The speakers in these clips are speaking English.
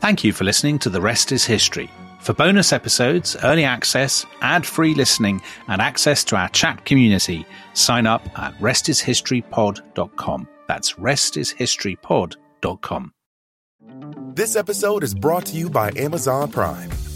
Thank you for listening to The Rest is History. For bonus episodes, early access, ad free listening, and access to our chat community, sign up at restishistorypod.com. That's restishistorypod.com. This episode is brought to you by Amazon Prime.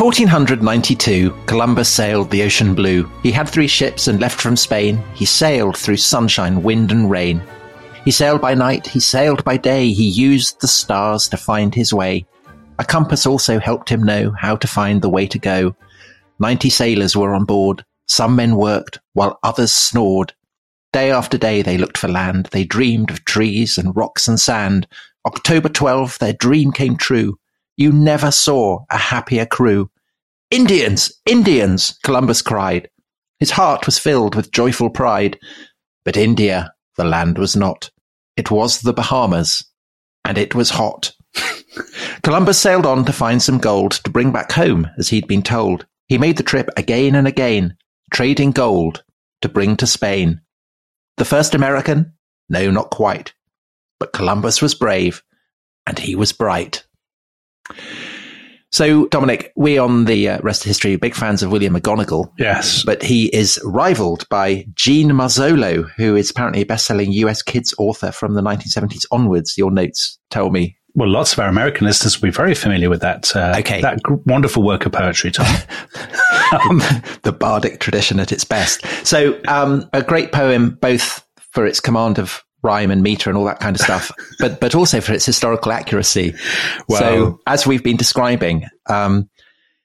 1492, Columbus sailed the ocean blue. He had three ships and left from Spain. He sailed through sunshine, wind, and rain. He sailed by night, he sailed by day. He used the stars to find his way. A compass also helped him know how to find the way to go. Ninety sailors were on board. Some men worked, while others snored. Day after day they looked for land. They dreamed of trees and rocks and sand. October 12, their dream came true. You never saw a happier crew. Indians! Indians! Columbus cried. His heart was filled with joyful pride. But India, the land was not. It was the Bahamas. And it was hot. Columbus sailed on to find some gold to bring back home, as he'd been told. He made the trip again and again, trading gold to bring to Spain. The first American? No, not quite. But Columbus was brave, and he was bright. So, Dominic, we on the uh, rest is history are big fans of William McGonagall. Yes. But he is rivaled by Jean Marzollo, who is apparently a best-selling US kids author from the 1970s onwards. Your notes tell me. Well, lots of our American listeners will be very familiar with that. Uh, Okay. That gr- wonderful work of poetry, Tom. um, the bardic tradition at its best. So, um, a great poem, both for its command of rhyme and meter and all that kind of stuff, but but also for its historical accuracy. So, as we've been describing, um,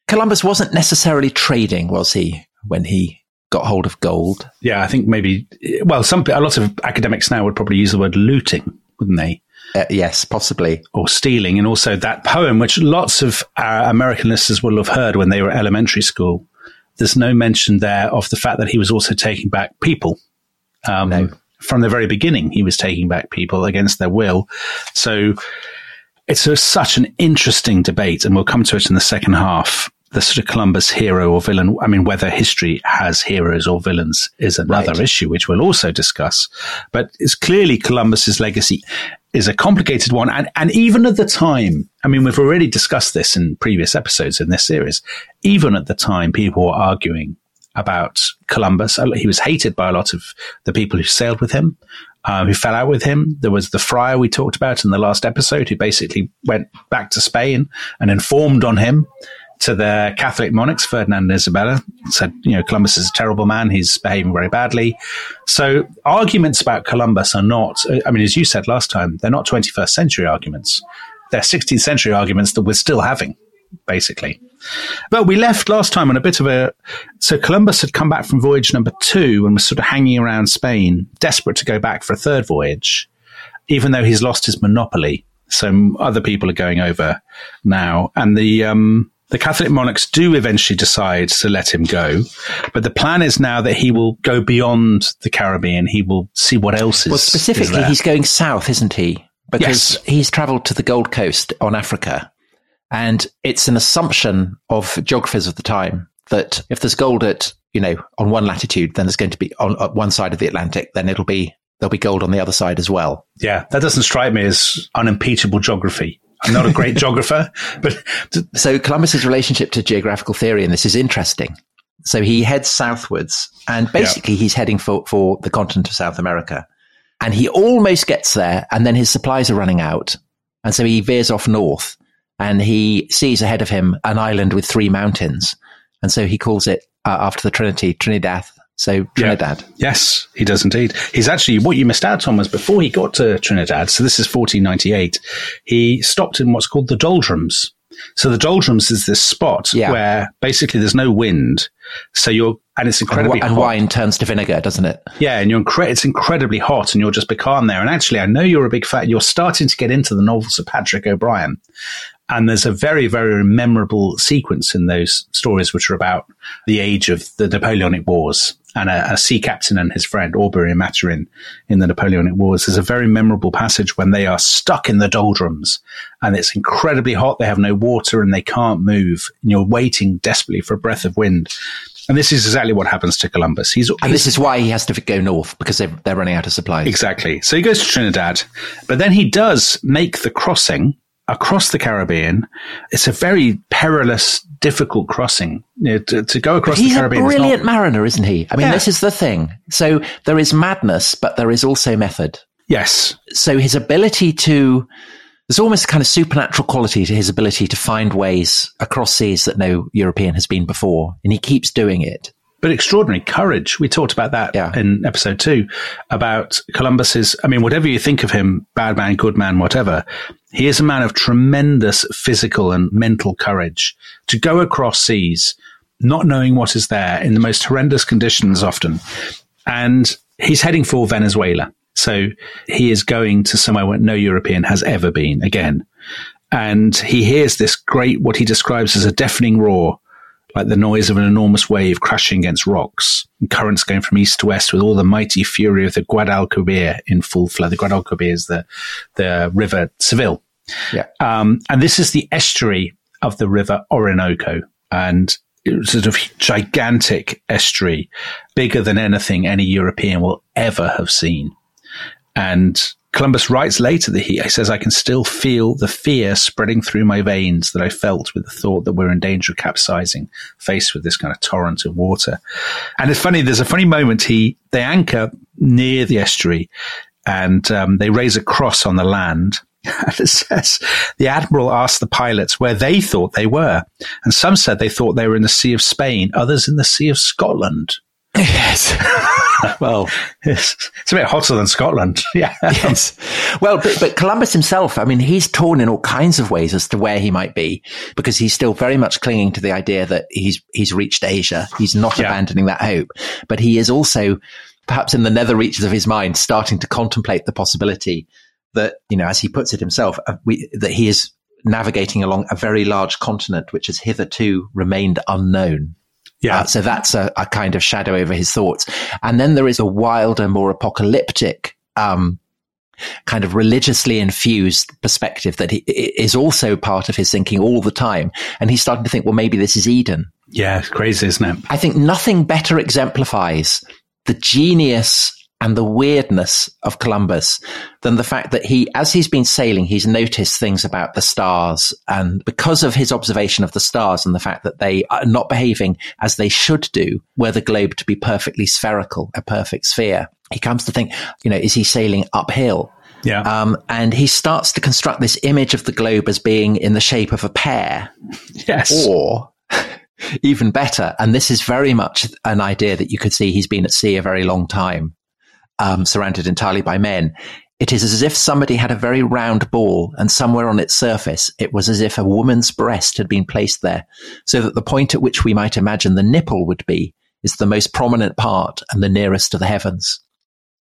Columbus wasn't necessarily trading, was he, when he got hold of gold? yeah, I think maybe, well, some a lot of academics now would probably use the word looting, wouldn't they? Uh, yes, possibly. or stealing, and also that poem, which lots of our American listeners will have heard when they were at elementary school. There's no mention there of the fact that he was also taking back people. Um, No. From the very beginning, he was taking back people against their will. So it's a, such an interesting debate, and we'll come to it in the second half. The sort of Columbus hero or villain. I mean, whether history has heroes or villains is another Right. issue, which we'll also discuss. But it's clearly Columbus's legacy is a complicated one. And, and even at the time, I mean, we've already discussed this in previous episodes in this series. Even at the time, people were arguing about Columbus. He was hated by a lot of the people who sailed with him, uh, who fell out with him. There was the friar we talked about in the last episode who basically went back to Spain and informed on him to the Catholic monarchs, Ferdinand and Isabella, said, you know, Columbus is a terrible man. He's behaving very badly. So arguments about Columbus are not, I mean, as you said last time, they're not 21st century arguments. They're 16th century arguments that we're still having, basically. But we left last time on a bit of a. So Columbus had come back from voyage number two and was sort of hanging around Spain, desperate to go back for a third voyage, even though he's lost his monopoly. So other people are going over now, and the um, the Catholic monarchs do eventually decide to let him go. But the plan is now that he will go beyond the Caribbean. He will see what else is. Well, is specifically, there. he's going south, isn't he? Because Yes. he's travelled to the Gold Coast on Africa. And it's an assumption of geographers of the time that if there's gold at, you know, on one latitude, then there's going to be on, on one side of the Atlantic, then it'll be, there'll be gold on the other side as well. yeah, that doesn't strike me as unimpeachable geography. I'm not a great geographer, but So Columbus's relationship to geographical theory in this is interesting. So he heads southwards and basically he's heading for, for the continent of South America. And he almost gets there and then his supplies are running out. And so he veers off north and he sees ahead of him an island with three mountains. And so he calls it, uh, after the Trinity, Trinidad So Trinidad. Yeah. Yes, he does indeed. He's actually, what you missed out on was before he got to Trinidad, so this is 1498, he stopped in what's called the doldrums. So the doldrums is this spot yeah. where basically there's no wind. So you're, and it's incredibly and, and wine turns to vinegar, doesn't it? Yeah, and you're incre- it's incredibly hot, and you're just becalmed there. And actually, I know you're a big fan. You're starting to get into the novels of Patrick O'Brian, and there's a very, very memorable sequence in those stories, which are about the age of the Napoleonic Wars and a, a sea captain and his friend Aubrey and Maturin in the Napoleonic Wars. There's a very memorable passage when they are stuck in the doldrums and it's incredibly hot. They have no water and they can't move. And you're waiting desperately for a breath of wind. And this is exactly what happens to Columbus. He's, and this is why he has to go north because they're, they're running out of supplies. Exactly. So he goes to Trinidad, but then he does make the crossing across the Caribbean. It's a very perilous, difficult crossing you know, to, to, go across the Caribbean. He's a brilliant not, mariner, isn't he? I mean, yeah. this is the thing. So there is madness, but there is also method. Yes. So his ability to, there's almost a kind of supernatural quality to his ability to find ways across seas that no European has been before. And he keeps doing it but extraordinary courage. We talked about that yeah. in episode two about Columbus's. I mean, whatever you think of him, bad man, good man, whatever, he is a man of tremendous physical and mental courage to go across seas, not knowing what is there in the most horrendous conditions often. And he's heading for Venezuela. So he is going to somewhere where no European has ever been again. And he hears this great, what he describes as a deafening roar like the noise of an enormous wave crashing against rocks, and currents going from east to west with all the mighty fury of the Guadalquivir in full flow. The Guadalquivir is the, the river Seville. Yeah. Um, and this is the estuary of the river Orinoco. And it sort of gigantic estuary, bigger than anything any European will ever have seen. And Columbus writes later that he, he, says, I can still feel the fear spreading through my veins that I felt with the thought that we're in danger of capsizing, faced with this kind of torrent of water. And it's funny, there's a funny moment. He, they anchor near the estuary and um, they raise a cross on the land. And it says the admiral asked the pilots where they thought they were. And some said they thought they were in the Sea of Spain, others in the Sea of Scotland. Yes. well, it's, it's, a bit hotter than Scotland. Yeah. yes. Well, but, but Columbus himself, I mean, he's torn in all kinds of ways as to where he might be because he's still very much clinging to the idea that he's, he's reached Asia. He's not yeah. abandoning that hope, but he is also perhaps in the nether reaches of his mind starting to contemplate the possibility that, you know, as he puts it himself, uh, we, that he is navigating along a very large continent which has hitherto remained unknown. Yeah. Uh, so that's a, a, kind of shadow over his thoughts. And then there is a wilder, more apocalyptic, um, kind of religiously infused perspective that he, is also part of his thinking all the time. And he's starting to think, well, maybe this is Eden. Yeah, it's crazy, isn't it? I think nothing better exemplifies the genius and the weirdness of Columbus than the fact that he, as he's been sailing, he's noticed things about the stars. And because of his observation of the stars and the fact that they are not behaving as they should do, were the globe to be perfectly spherical, a perfect sphere, he comes to think, you know, is he sailing uphill? Yeah. Um, and he starts to construct this image of the globe as being in the shape of a pear. Yes. Or even better. And this is very much an idea that you could see he's been at sea a very long time um, surrounded entirely by men. It is as if somebody had a very round ball and somewhere on its surface, it was as if a woman's breast had been placed there so that the point at which we might imagine the nipple would be is the most prominent part and the nearest to the heavens.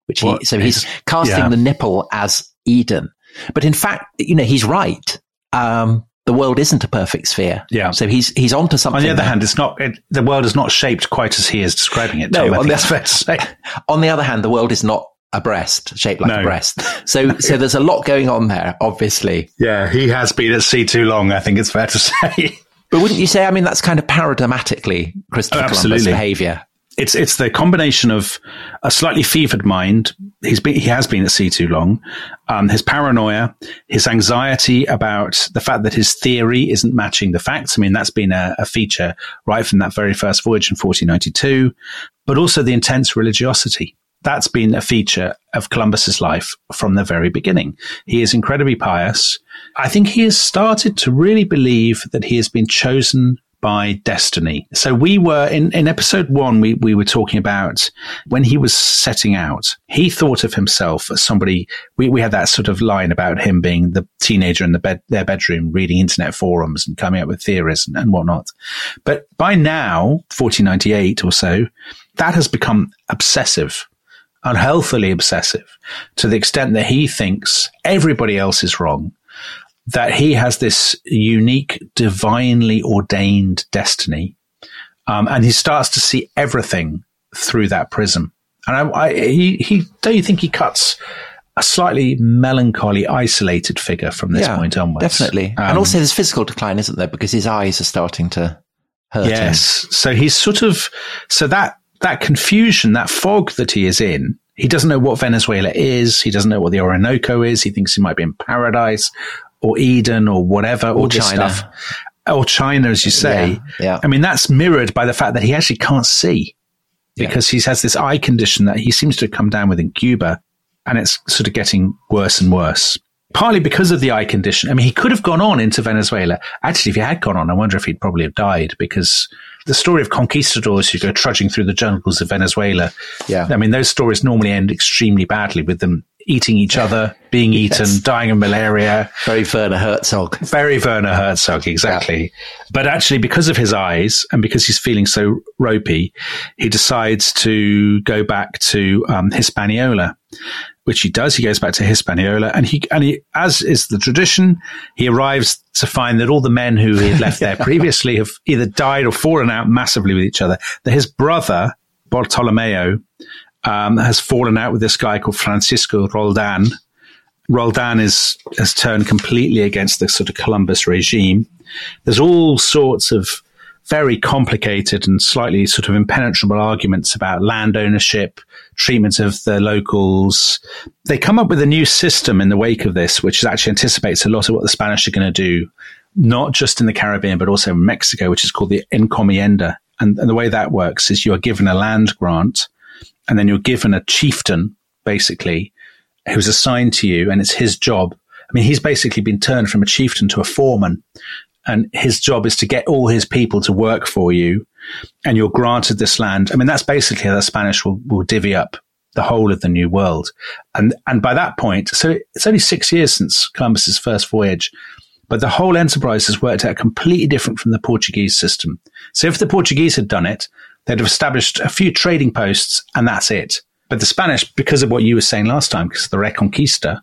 Which he, so he's casting yeah. the nipple as Eden. But in fact, you know, he's right. Um, the world isn't a perfect sphere. Yeah. So he's he's onto something. On the other there. hand, it's not. It, the world is not shaped quite as he is describing it. No, on the, that's fair to say. On the other hand, the world is not a breast shaped like no. a breast. So so there's a lot going on there. Obviously. Yeah, he has been at sea too long. I think it's fair to say. But wouldn't you say? I mean, that's kind of paradigmatically Christopher oh, Columbus' behavior it's it's the combination of a slightly fevered mind. He's been, he has been at sea too long. Um, his paranoia, his anxiety about the fact that his theory isn't matching the facts. I mean, that's been a, a feature right from that very first voyage in 1492, but also the intense religiosity. That's been a feature of Columbus's life from the very beginning. He is incredibly pious. I think he has started to really believe that he has been chosen by destiny. So we were in, in episode one, we, we were talking about when he was setting out, he thought of himself as somebody, we, we had that sort of line about him being the teenager in the bed, their bedroom, reading internet forums and coming up with theories and, and whatnot. But by now, 1498 or so, that has become obsessive unhealthily obsessive to the extent that he thinks everybody else is wrong that he has this unique, divinely ordained destiny. Um, and he starts to see everything through that prism. And I, I, he, he, don't you think he cuts a slightly melancholy, isolated figure from this Yeah, point onwards? Definitely. Um, and also there's physical decline, isn't there? Because his eyes are starting to hurt him. Yes. So he's sort of, so that, that confusion, that fog that he is in, he doesn't know what Venezuela is. He doesn't know what the Orinoco is. He thinks he might be in paradise or Eden or whatever, all this China. stuff. Or China, as you say. Yeah, yeah. I mean, that's mirrored by the fact that he actually can't see because he has this eye condition that he seems to have come down with in Cuba and it's sort of getting worse and worse. Partly because of the eye condition. I mean, he could have gone on into Venezuela. Actually, if he had gone on, I wonder if he'd probably have died because the story of conquistadors who go trudging through the jungles of Venezuela. Yeah. I mean, those stories normally end extremely badly with them eating each other, being eaten, Yes. dying of malaria. Very Werner Herzog. Very Werner Herzog, exactly. But actually, because of his eyes and because he's feeling so ropey, he decides to go back to um, Hispaniola, which he does. He goes back to Hispaniola, and he and he, as is the tradition, he arrives to find that all the men who he had left there previously have either died or fallen out massively with each other. That his brother Bartolomeo um, has fallen out with this guy called Francisco Roldan. Roldan is has turned completely against the sort of Columbus regime. There's all sorts of very complicated and slightly sort of impenetrable arguments about land ownership, treatment of the locals. They come up with a new system in the wake of this, which actually anticipates a lot of what the Spanish are going to do, not just in the Caribbean, but also in Mexico, which is called the encomienda. And, and the way that works is you are given a land grant and then you're given a chieftain, basically, who's assigned to you, and it's his job. I mean, he's basically been turned from a chieftain to a foreman, and his job is to get all his people to work for you, and you're granted this land. I mean, that's basically how the Spanish will, will divvy up the whole of the New World. And, and by that point, so it's only six years since Columbus's first voyage, but the whole enterprise has worked out completely different from the Portuguese system. So if the Portuguese had done it, they'd have established a few trading posts and that's it. But the Spanish, because of what you were saying last time, because of the Reconquista,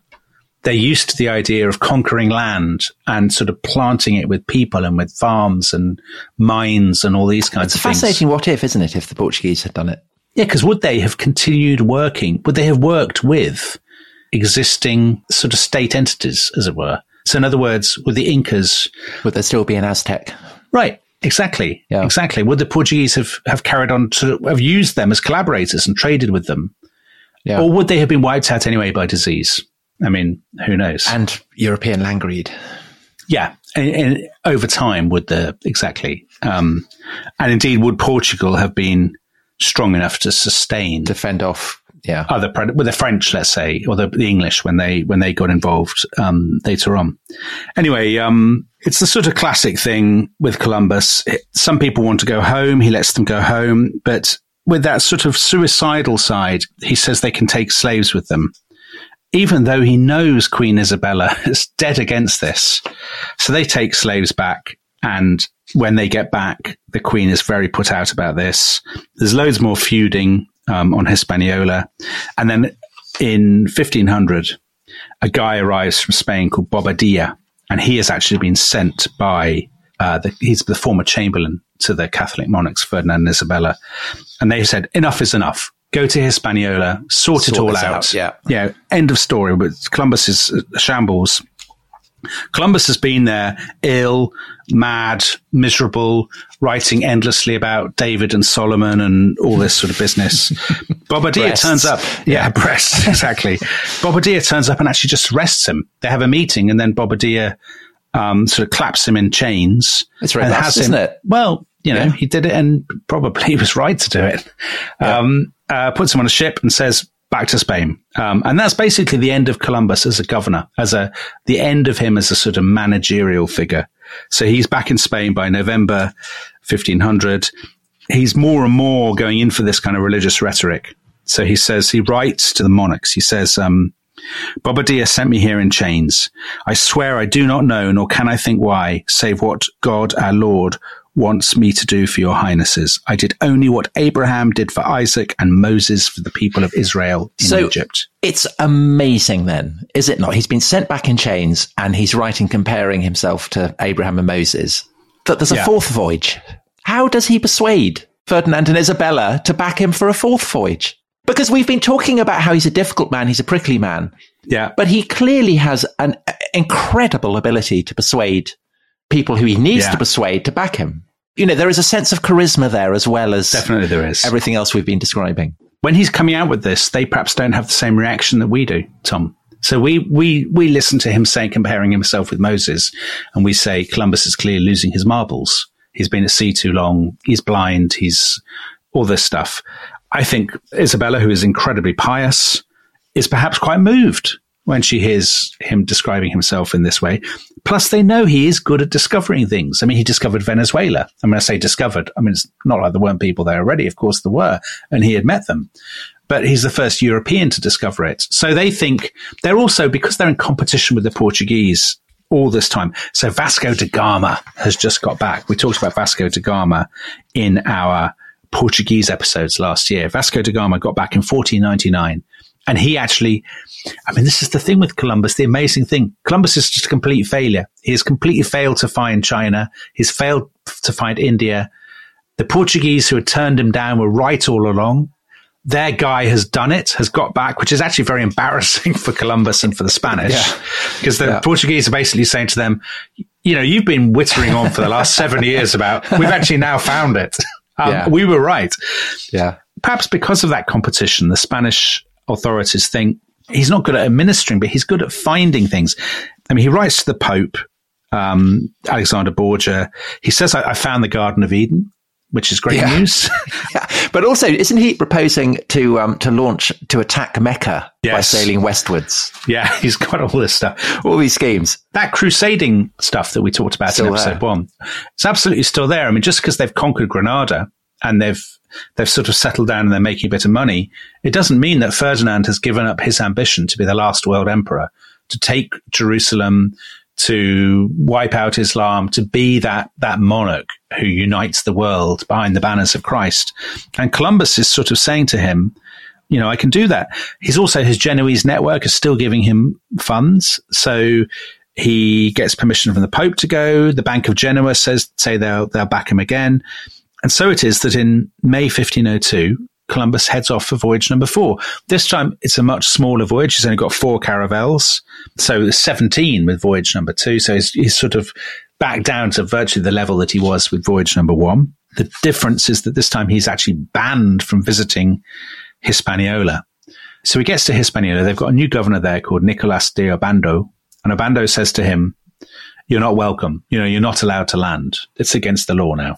they're used to the idea of conquering land and sort of planting it with people and with farms and mines and all these kinds It's of things. It's fascinating what if, isn't it, if the Portuguese had done it? Yeah, because would they have continued working? Would they have worked with existing sort of state entities, as it were? So, in other words, would the Incas, Would there still be an Aztec? right? Exactly, Yeah. exactly. Would the Portuguese have, have carried on to have used them as collaborators and traded with them, Yeah. or would they have been wiped out anyway by disease? I mean, who knows? and European land greed. Yeah, and, and over time, would the exactly, um, and indeed, would Portugal have been strong enough to sustain to fend off. Yeah. other pred- with the French, let's say, or the, the English when they when they got involved um, later on. Anyway, um, it's the sort of classic thing with Columbus. Some people want to go home; he lets them go home, but with that sort of suicidal side, he says they can take slaves with them. Even though he knows Queen Isabella is dead against this. So they take slaves back. And when they get back, the Queen is very put out about this. There's loads more feuding um, on Hispaniola. And then in 1500, a guy arrives from Spain called Bobadilla. And he has actually been sent by, uh, the, he's the former chamberlain to the Catholic monarchs, Ferdinand and Isabella. And they said, enough is enough. Go to Hispaniola, sort, it all out. out, yeah. Yeah. End of story. But Columbus is a shambles. Columbus has been there ill, mad, miserable, writing endlessly about David and Solomon and all this sort of business. Bobadilla Breasts. turns up. Yeah, breasts, exactly. Bobadilla turns up and actually just arrests him. They have a meeting and then Bobadilla um, sort of claps him in chains. It's very and nice, has isn't it? Well, you know, Yeah. he did it and probably was right to do it. Um, uh, puts him on a ship and says, back to Spain. Um, and that's basically the end of Columbus as a governor, as a, the end of him as a sort of managerial figure. So he's back in Spain by November 1500. He's more and more going in for this kind of religious rhetoric. So he says, he writes to the monarchs, he says, um, Bobadilla sent me here in chains. I swear I do not know, nor can I think why, save what God our Lord wants me to do for your highnesses. I did only what Abraham did for Isaac and Moses for the people of Israel in So- Egypt. It's amazing then, is it not? He's been sent back in chains and he's writing comparing himself to Abraham and Moses. That there's a Yeah. fourth voyage. How does he persuade Ferdinand and Isabella to back him for a fourth voyage? Because we've been talking about how he's a difficult man, he's a prickly man, Yeah. but he clearly has an incredible ability to persuade people who he needs Yeah. to persuade to back him. You know, there is a sense of charisma there as well as Definitely there is. everything else we've been describing. when he's coming out with this, they perhaps don't have the same reaction that we do, Tom. So we, we, we listen to him saying, comparing himself with Moses, and we say Columbus is clearly losing his marbles. He's been at sea too long. He's blind. He's all this stuff. I think Isabella, who is incredibly pious, is perhaps quite moved when she hears him describing himself in this way. Plus, they know he is good at discovering things. I mean, he discovered Venezuela. I mean, I say discovered. I mean, it's not like there weren't people there already. Of course, there were, and he had met them. But he's the first European to discover it. So they think they're also, because they're in competition with the Portuguese all this time. So Vasco da Gama has just got back. We talked about Vasco da Gama in our Portuguese episodes last year. Vasco da Gama got back in 1499. And he actually, I mean, this is the thing with Columbus, the amazing thing. Columbus is just a complete failure. He has completely failed to find China. He's failed to find India. The Portuguese who had turned him down were right all along. Their guy has done it, has got back, which is actually very embarrassing for Columbus and for the Spanish. Because the Yeah. Portuguese are basically saying to them, you know, you've been whittering on for the last seven years about, we've actually now found it. Um, Yeah. We were right Yeah. perhaps because of that competition, the Spanish authorities think he's not good at administering, but he's good at finding things. I mean, he writes to the Pope, um, Alexander Borgia. He says, I, I found the Garden of Eden, which is great Yeah. news. Yeah. But also, isn't he proposing to um, to launch to attack Mecca by sailing westwards? yeah, he's got all this stuff. All these schemes. That crusading stuff that we talked about Still in episode there. one, it's absolutely still there. I mean, just because they've conquered Granada and they've they've sort of settled down and they're making a bit of money, it doesn't mean that Ferdinand has given up his ambition to be the last world emperor, to take Jerusalem, to wipe out Islam, to be that that monarch who unites the world behind the banners of Christ. And Columbus is sort of saying to him, you know, I can do that. He's also his Genoese network is still giving him funds, so he gets permission from the Pope to go. The Bank of Genoa says say they'll they'll back him again, and so it is that in May 1502, Columbus heads off for voyage number four. This time it's a much smaller voyage. He's only got four caravels, so there's 17 with voyage number two. So he's, he's sort of back down to virtually the level that he was with voyage number one. The difference is that this time he's actually banned from visiting Hispaniola. So he gets to Hispaniola. They've got a new governor there called Nicolas de Ovando. And Ovando says to him, you're not welcome. You know, you're not allowed to land. It's against the law now.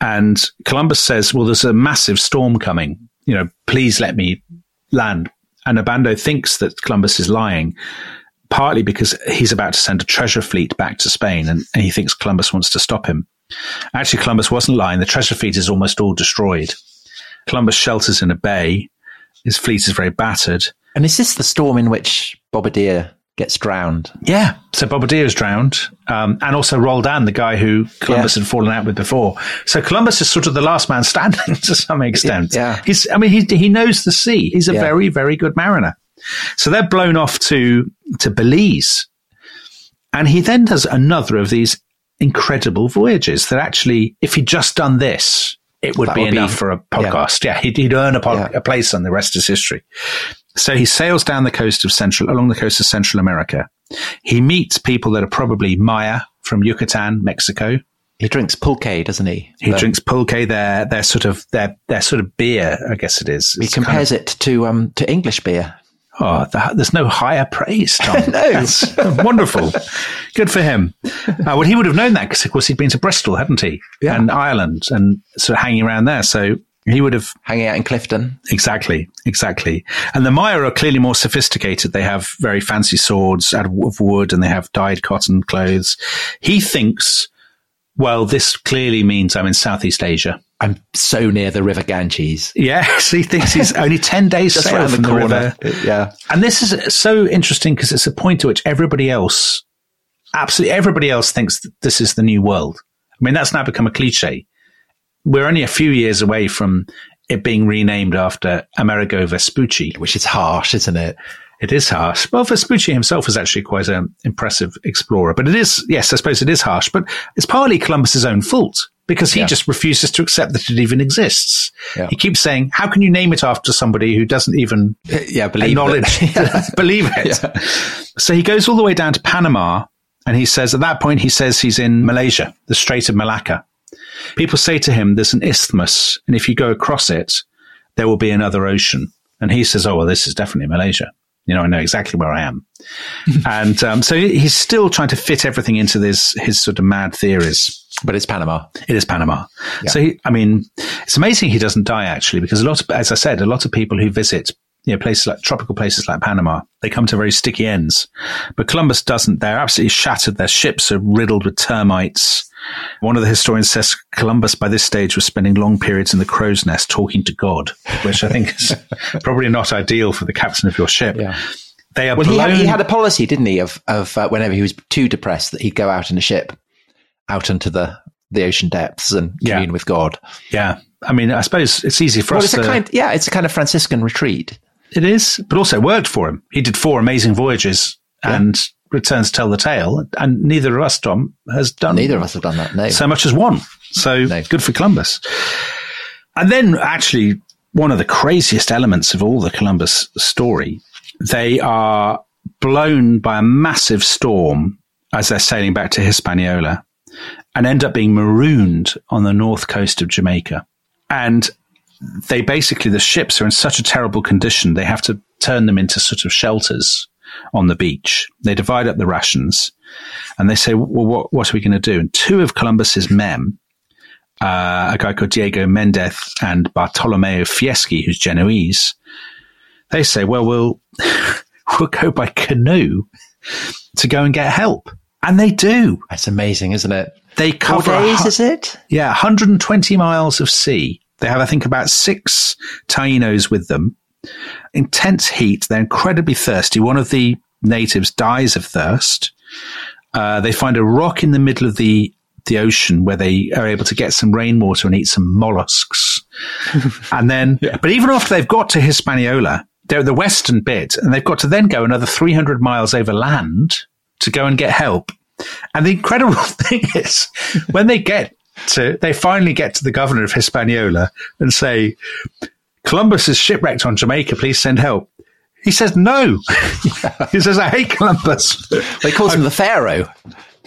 And Columbus says, well, there's a massive storm coming. You know, please let me land. And Ovando thinks that Columbus is lying, partly because he's about to send a treasure fleet back to Spain and, and he thinks Columbus wants to stop him. Actually, Columbus wasn't lying. The treasure fleet is almost all destroyed. Columbus shelters in a bay. His fleet is very battered. And is this the storm in which Bobadilla gets drowned? Yeah. So Bobadilla is drowned, um, and also Roldan, the guy who Columbus Yeah. had fallen out with before. So Columbus is sort of the last man standing to some extent. Yeah. He's, I mean, he, he knows the sea. He's a Yeah. very, very good mariner. So they're blown off to, to Belize. And he then does another of these incredible voyages that actually, if he'd just done this, it would That be would be- enough for a podcast. Yeah, he'd, he'd earn a, pod, Yeah. a place on the rest is history. So he sails down the coast of Central, along the coast of Central America. He meets people that are probably Maya from Yucatan, Mexico. He drinks pulque, doesn't he? He The- drinks pulque. Their their sort of their their sort of beer, I guess it is. He It's kind compares it to um to English beer. Oh, that, there's no higher praise, Tom. No. That's wonderful. Good for him. Uh, well, he would have known that because, of course, he'd been to Bristol, hadn't he? Yeah. And Ireland and sort of hanging around there. So He would have hanging out in Clifton. Exactly, exactly. And the Maya are clearly more sophisticated. They have very fancy swords out of wood and they have dyed cotton clothes. He thinks, well, this clearly means I'm in Southeast Asia. I'm so near the River Ganges. Yes, he thinks he's only 10 days Just sail from the the, corner. river. Yeah. And this is so interesting because it's a point to which everybody else, absolutely everybody else thinks that this is the new world. I mean, that's now become a cliche. We're only a few years away from it being renamed after Amerigo Vespucci. Which is harsh, isn't it? It is harsh. Well, Vespucci himself was actually quite an impressive explorer, but it is, yes, I suppose it is harsh, but it's partly Columbus's own fault because he Yeah. just refuses to accept that it even exists. Yeah. He keeps saying, how can you name it after somebody who doesn't even uh, Yeah, believe acknowledge, it. believe it? So he goes all the way down to Panama and he says, at that point, he says he's in Malaysia, the Strait of Malacca. People say to him, there's an isthmus, and if you go across it, there will be another ocean. And he says, oh, well, this is definitely Malaysia. You know, I know exactly where I am. and um, so he's still trying to fit everything into this, his sort of mad theories. but it's Panama. It is Panama. So, he, I mean, it's amazing he doesn't die actually, because a lot of, as I said, a lot of people who visit, you know, places like tropical places like Panama, they come to very sticky ends. But Columbus doesn't. They're absolutely shattered. Their ships are riddled with termites. One of the historians says Columbus by this stage was spending long periods in the crow's nest talking to God, which I think is probably not ideal for the captain of your ship. Yeah. They are Well, he had, he had a policy, didn't he, of, of uh, whenever he was too depressed that he'd go out in a ship out into the, the ocean depths and Yeah. commune with God. yeah. I mean, I suppose it's easy for Well, us to. kind, yeah, it's a kind of Franciscan retreat. It is, but also worked for him. He did four amazing voyages and returns to tell the tale. And neither of us, Tom, has done Neither of us have done that. No. so much as one. So No. good for Columbus. And then actually one of the craziest elements of all the Columbus story, they are blown by a massive storm as they're sailing back to Hispaniola and end up being marooned on the north coast of Jamaica. And they basically, the ships are in such a terrible condition, they have to turn them into sort of shelters on the beach. They divide up the rations and they say, well, what, what are we going to do? And two of Columbus's men, uh, a guy called Diego Mendez and Bartolomeo Fieschi, who's Genoese, they say, well, we'll, we'll go by canoe to go and get help. And they do. That's amazing, isn't it? They cover a days, hu- is it? yeah, 120 miles of sea. They have, I think, about six Tainos with them. Intense heat. They're incredibly thirsty. One of the natives dies of thirst. Uh, they find a rock in the middle of the the ocean where they are able to get some rainwater and eat some mollusks. and then, but even after they've got to Hispaniola, they're the western bit, and they've got to then go another 300 miles over land to go and get help. And the incredible thing is, when they get to, they finally get to the governor of Hispaniola and say, Columbus is shipwrecked on Jamaica, please send help. He says no. he says, I hate Columbus. They calls him the Pharaoh.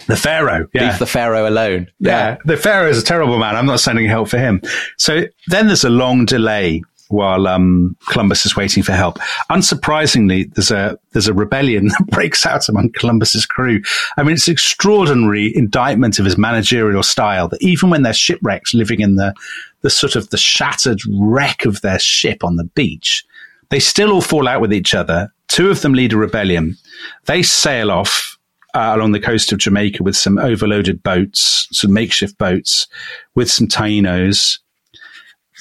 The Pharaoh. Yeah. Leave the Pharaoh alone. Yeah, the Pharaoh is a terrible man. I'm not sending help for him. So then there's a long delay while um, Columbus is waiting for help. Unsurprisingly, there's a there's a rebellion that breaks out among Columbus's crew. I mean, it's an extraordinary indictment of his managerial style that even when they're shipwrecked, living in the the sort of the shattered wreck of their ship on the beach, they still all fall out with each other. Two of them lead a rebellion. They sail off uh, along the coast of Jamaica with some overloaded boats, some makeshift boats, with some Tainos.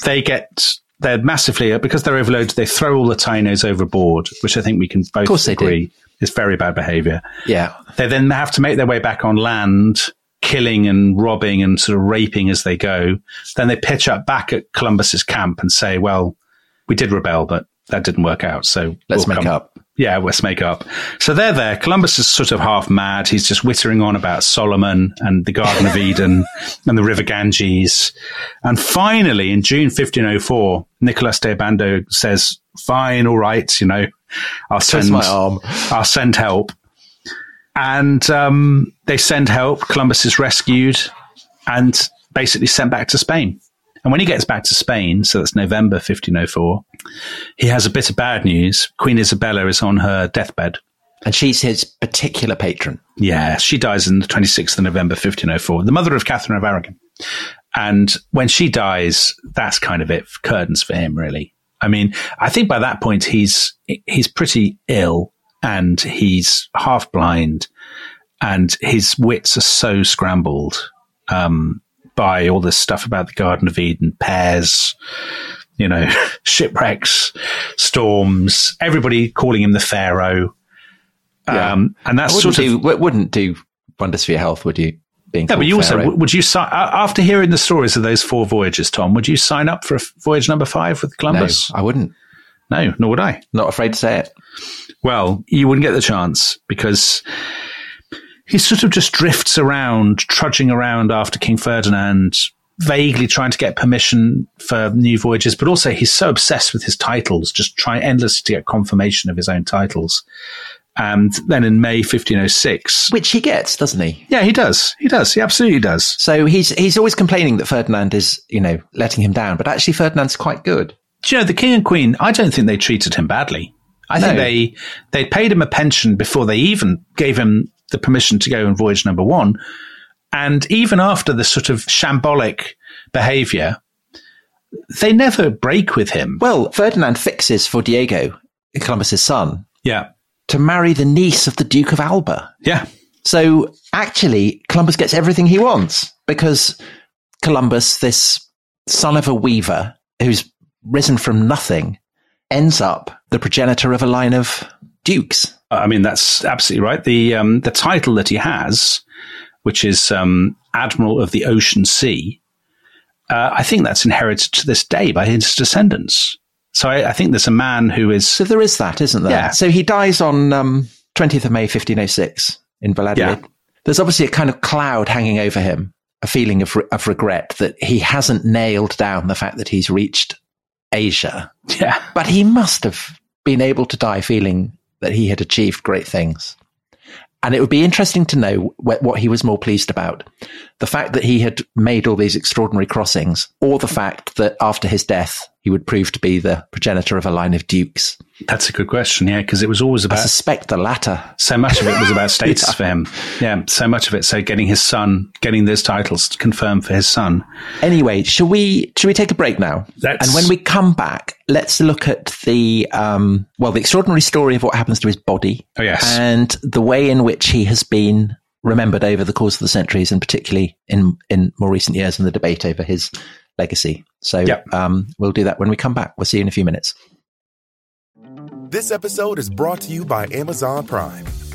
They get they're massively because they're overloaded. They throw all the Tainos overboard, which I think we can both course they do. agree is very bad behaviour. Yeah. They then have to make their way back on land, killing and robbing and sort of raping as they go. Then they pitch up back at Columbus's camp and say, "Well, we did rebel, but that didn't work out. So Let's we'll make come- up. Yeah, let's make up. So they're there. Columbus is sort of half mad. He's just whittering on about Solomon and the Garden of Eden and the River Ganges. And finally, in June 1504, Nicholas de Ovando says, fine, all right, you know, I'll send, my arm. I'll send help. And um, they send help. Columbus is rescued and basically sent back to Spain. And when he gets back to Spain, so that's November 1504, he has a bit of bad news. Queen Isabella is on her deathbed. And she's his particular patron. Yeah, she dies on the 26th of November 1504, the mother of Catherine of Aragon. And when she dies, that's kind of it, curtains for him, really. I mean, I think by that point he's he's pretty ill and he's half blind, and his wits are so scrambled um, by all this stuff about the Garden of Eden, pears, you know, shipwrecks, storms, everybody calling him the Pharaoh. Yeah. Um, and that's wouldn't sort of do, w- wouldn't do wonders for your health, would you? Being yeah, but you also Pharaoh? would you sign after hearing the stories of those four voyages, Tom? Would you sign up for a voyage number five with no, Columbus? I wouldn't. No, nor would I. Not afraid to say it. Well, you wouldn't get the chance because he sort of just drifts around, trudging around after King Ferdinand, vaguely trying to get permission for new voyages, but also he's so obsessed with his titles, just trying endlessly to get confirmation of his own titles. And then in May 1506, Which he gets, doesn't he? yeah, he does. He does. He absolutely does. So he's he's always complaining that Ferdinand is, you know, letting him down, but actually Ferdinand's quite good. Do you know, the king and queen, I don't think they treated him badly. I think they they paid him a pension before they even gave him the permission to go on voyage number one. And even after the sort of shambolic behavior, they never break with him. Well, Ferdinand fixes for Diego, Columbus's son, Yeah. to marry the niece of the Duke of Alba. Yeah. So actually, Columbus gets everything he wants because Columbus, this son of a weaver who's risen from nothing, ends up the progenitor of a line of dukes. I mean, that's absolutely right. The, um, the title that he has, which is, um, Admiral of the Ocean Sea, uh, I think that's inherited to this day by his descendants. So I, I think there's a man who is So there is that, isn't there? Yeah. So he dies on um, 20th of May, 1506 in Valladolid. Yeah. There's obviously a kind of cloud hanging over him, a feeling of, re- of regret that he hasn't nailed down the fact that he's reached Asia. Yeah. But he must have been able to die feeling that he had achieved great things. And it would be interesting to know wh- what he was more pleased about. The fact that he had made all these extraordinary crossings, or the fact that after his death, he would prove to be the progenitor of a line of dukes. That's a good question. Yeah, because it was always about. I suspect the latter. so much of it was about status for him. Yeah, so much of it. So getting his son, getting those titles confirmed for his son. Anyway, shall we shall we take a break now? Let's- And when we come back, let's look at the um, well, the extraordinary story of what happens to his body. Oh, yes. and the way in which he has been remembered over the course of the centuries, and particularly in in more recent years, in the debate over his legacy. So, Yep. um, we'll do that when we come back. We'll see you in a few minutes. This episode is brought to you by Amazon Prime.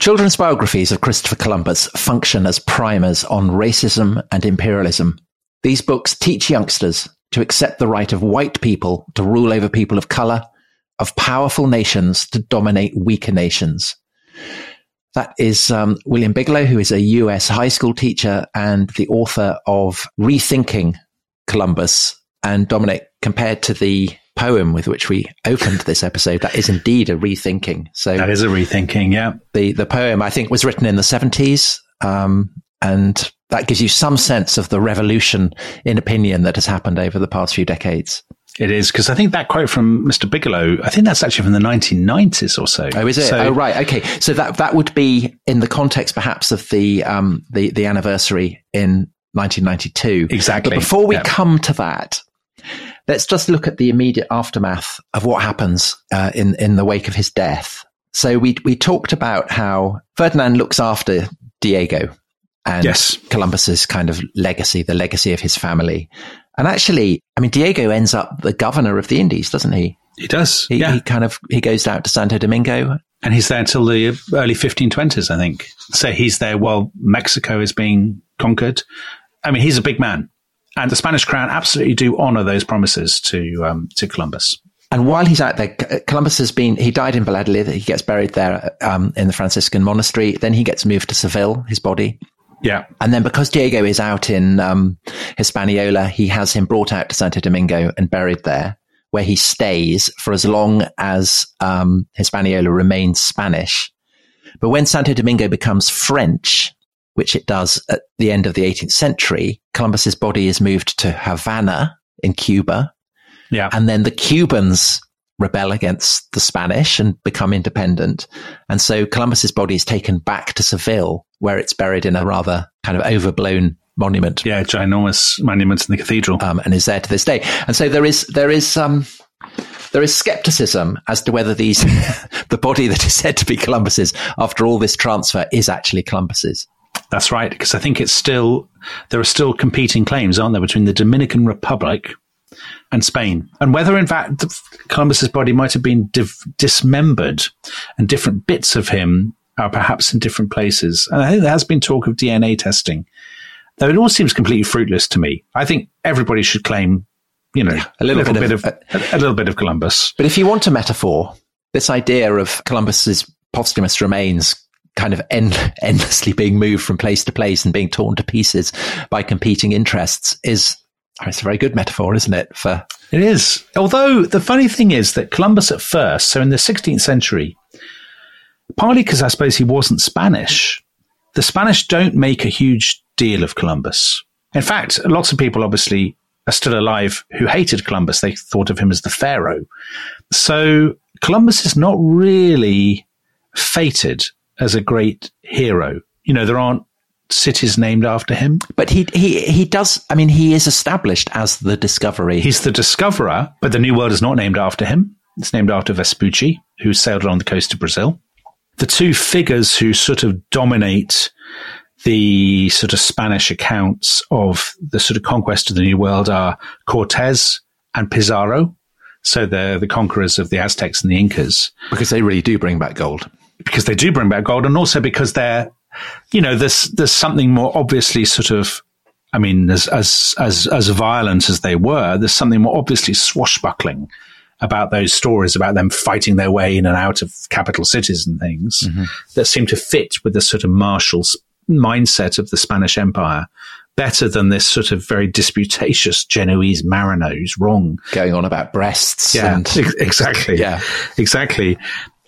Children's biographies of Christopher Columbus function as primers on racism and imperialism. These books teach youngsters to accept the right of white people to rule over people of color, of powerful nations to dominate weaker nations. That is um, William Bigelow, who is a US high school teacher and the author of Rethinking Columbus. And Dominic, compared to the poem with which we opened this episode, that is indeed a rethinking. So that is a rethinking. Yeah. The, the poem, I think, was written in the 70s. Um, and that gives you some sense of the revolution in opinion that has happened over the past few decades. It is because I think that quote from Mr. Bigelow, I think that's actually from the 1990s or so. Oh, is it? So, oh, right. Okay. So that that would be in the context, perhaps, of the um the the anniversary in 1992. Exactly. But before we Yeah. come to that, let's just look at the immediate aftermath of what happens uh, in in the wake of his death. So we we talked about how Ferdinand looks after Diego and Yes. Columbus's kind of legacy, the legacy of his family. And actually, I mean, Diego ends up the governor of the Indies, doesn't he? He does. He, yeah. he kind of he goes out to Santo Domingo. and he's there until the early 1520s, I think. So he's there while Mexico is being conquered. I mean, he's a big man. And the Spanish crown absolutely do honor those promises to, um, to Columbus. And while he's out there, Columbus has been he died in Valladolid. He gets buried there um, in the Franciscan monastery. Then he gets moved to Seville, his body. Yeah. And then because Diego is out in um, Hispaniola, he has him brought out to Santo Domingo and buried there, where he stays for as long as um, Hispaniola remains Spanish. But when Santo Domingo becomes French, which it does at the end of the 18th century, Columbus's body is moved to Havana in Cuba. Yeah. And then the Cubans rebel against the Spanish and become independent. And so Columbus's body is taken back to Seville, where it's buried in a rather kind of overblown monument. yeah. Ginormous monuments in the cathedral. Um, and is there to this day. And so there is, there is, um, there is skepticism as to whether these, the body that is said to be Columbus's after all this transfer is actually Columbus's. That's right. Because I think it's still, there are still competing claims, aren't there, between the Dominican Republic and Spain. And whether, in fact, Columbus's body might have been div- dismembered and different bits of him are perhaps in different places. And I think there has been talk of DNA testing, though it all seems completely fruitless to me. I think everybody should claim, you know, a little bit of- of, a, a little bit of Columbus. But if you want a metaphor, this idea of Columbus's posthumous remains kind of end, endlessly being moved from place to place and being torn to pieces by competing interests is it's a very good metaphor, isn't it? For It is. Although the funny thing is that Columbus at first, so in the 16th century, partly because I suppose he wasn't Spanish, the Spanish don't make a huge deal of Columbus. In fact, lots of people obviously are still alive who hated Columbus. They thought of him as the Pharaoh. So Columbus is not really feted as a great hero. You know, there aren't cities named after him. but he he he does. I mean, he is established as the discovery. He's the discoverer, but the New World is not named after him. It's named after Vespucci, who sailed on the coast of Brazil. The two figures who sort of dominate the sort of Spanish accounts of the sort of conquest of the New World are Cortez and Pizarro. So they're the conquerors of the Aztecs and the Incas, because they really do bring back gold. Because they do bring back gold, and also because they're, you know, there's there's something more obviously sort of, I mean, as as as as violent as they were, there's something more obviously swashbuckling about those stories about them fighting their way in and out of capital cities and things mm-hmm. that seem to fit with the sort of martial mindset of the Spanish Empire better than this sort of very disputatious Genoese mariner who's wrong Going on about breasts. yeah, and, ex- exactly. Yeah. exactly.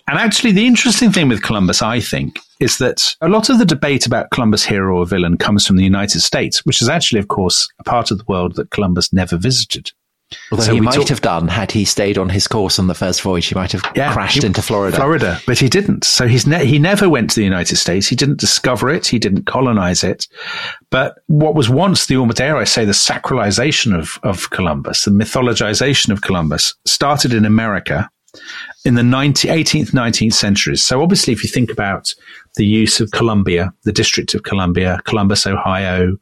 And actually, the interesting thing with Columbus, I think, is that a lot of the debate about Columbus hero or villain comes from the United States, which is actually, of course, a part of the world that Columbus never visited. Although So he might talk- have done had he stayed on his course on the first voyage. He might have crashed he- into Florida. Florida, but he didn't. So he's ne- he never went to the United States. He didn't discover it. He didn't colonize it. But what was once the almost dare I say the sacralization of of Columbus, the mythologization of Columbus, started in America in the 19, 18th, 19th centuries. So obviously, if you think about the use of Columbia, the District of Columbia, Columbus, Ohio,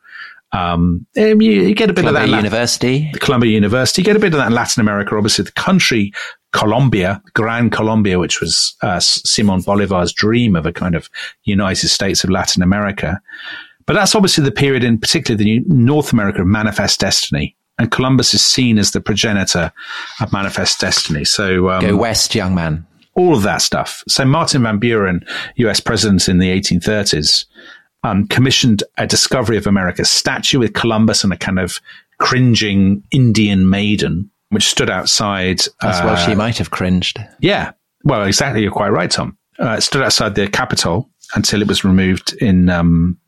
um, um, you, you get a bit Columbia of that. University. Columbia University. You get a bit of that in Latin America. Obviously, the country Colombia, Gran Colombia, which was uh, Simon Bolivar's dream of a kind of United States of Latin America. But that's obviously the period, in particularly the New- North America of manifest destiny. And Columbus is seen as the progenitor of manifest destiny. So um, Go west, young man. all of that stuff. So Martin Van Buren, US president in the 1830s, um, commissioned a Discovery of America statue with Columbus and a kind of cringing Indian maiden, which stood outside. As uh, well, she might have cringed. yeah. Well, exactly. You're quite right, Tom. Uh, it stood outside the Capitol until it was removed in um,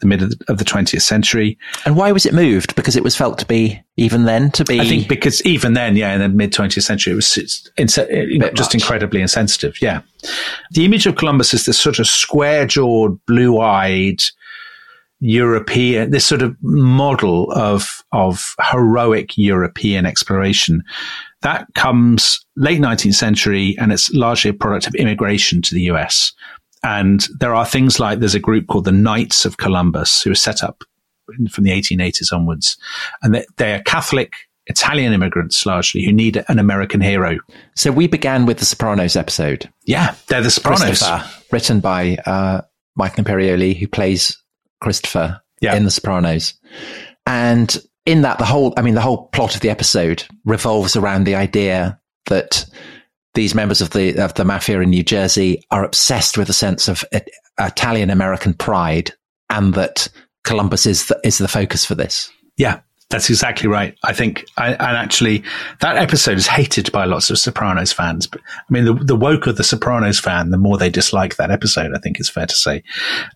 the mid of the 20th century. And why was it moved? Because it was felt to be, even then, to be. I think because even then, yeah, in the mid 20th century, it was it's, inse- Bit just much. incredibly insensitive. Yeah. The image of Columbus is this sort of square jawed, blue eyed European, this sort of model of, of heroic European exploration. That comes late 19th century and it's largely a product of immigration to the US. And there are things like there's a group called the Knights of Columbus who was set up from the 1880s onwards. And they, they are Catholic Italian immigrants largely who need an American hero. so we began with the Sopranos episode. Yeah, they're the Sopranos. Written by uh, Michael Imperioli, who plays Christopher Yeah. in The Sopranos. And in that, the whole, I mean, the whole plot of the episode revolves around the idea that these members of the of the mafia in New Jersey are obsessed with a sense of Italian American pride, and that Columbus is the, is the focus for this. Yeah, that's exactly right. I think, I, and actually, that episode is hated by lots of Sopranos fans. But I mean, the, the woker the Sopranos fan, the more they dislike that episode. I think it's fair to say.